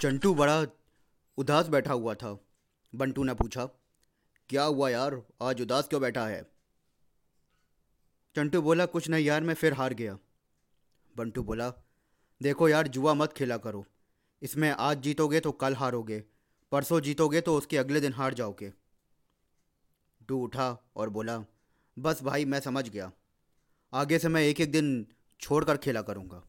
चंटू बड़ा उदास बैठा हुआ था। बंटू ने पूछा, क्या हुआ यार? आज उदास क्यों बैठा है? चंटू बोला, कुछ नहीं यार, मैं फिर हार गया। बंटू बोला, देखो यार, जुआ मत खेला करो। इसमें आज जीतोगे तो कल हारोगे, परसों जीतोगे तो उसके अगले दिन हार जाओगे। टू उठा और बोला, बस भाई, मैं समझ गया। आगे से मैं एक एक दिन छोड़कर खेला करूँगा।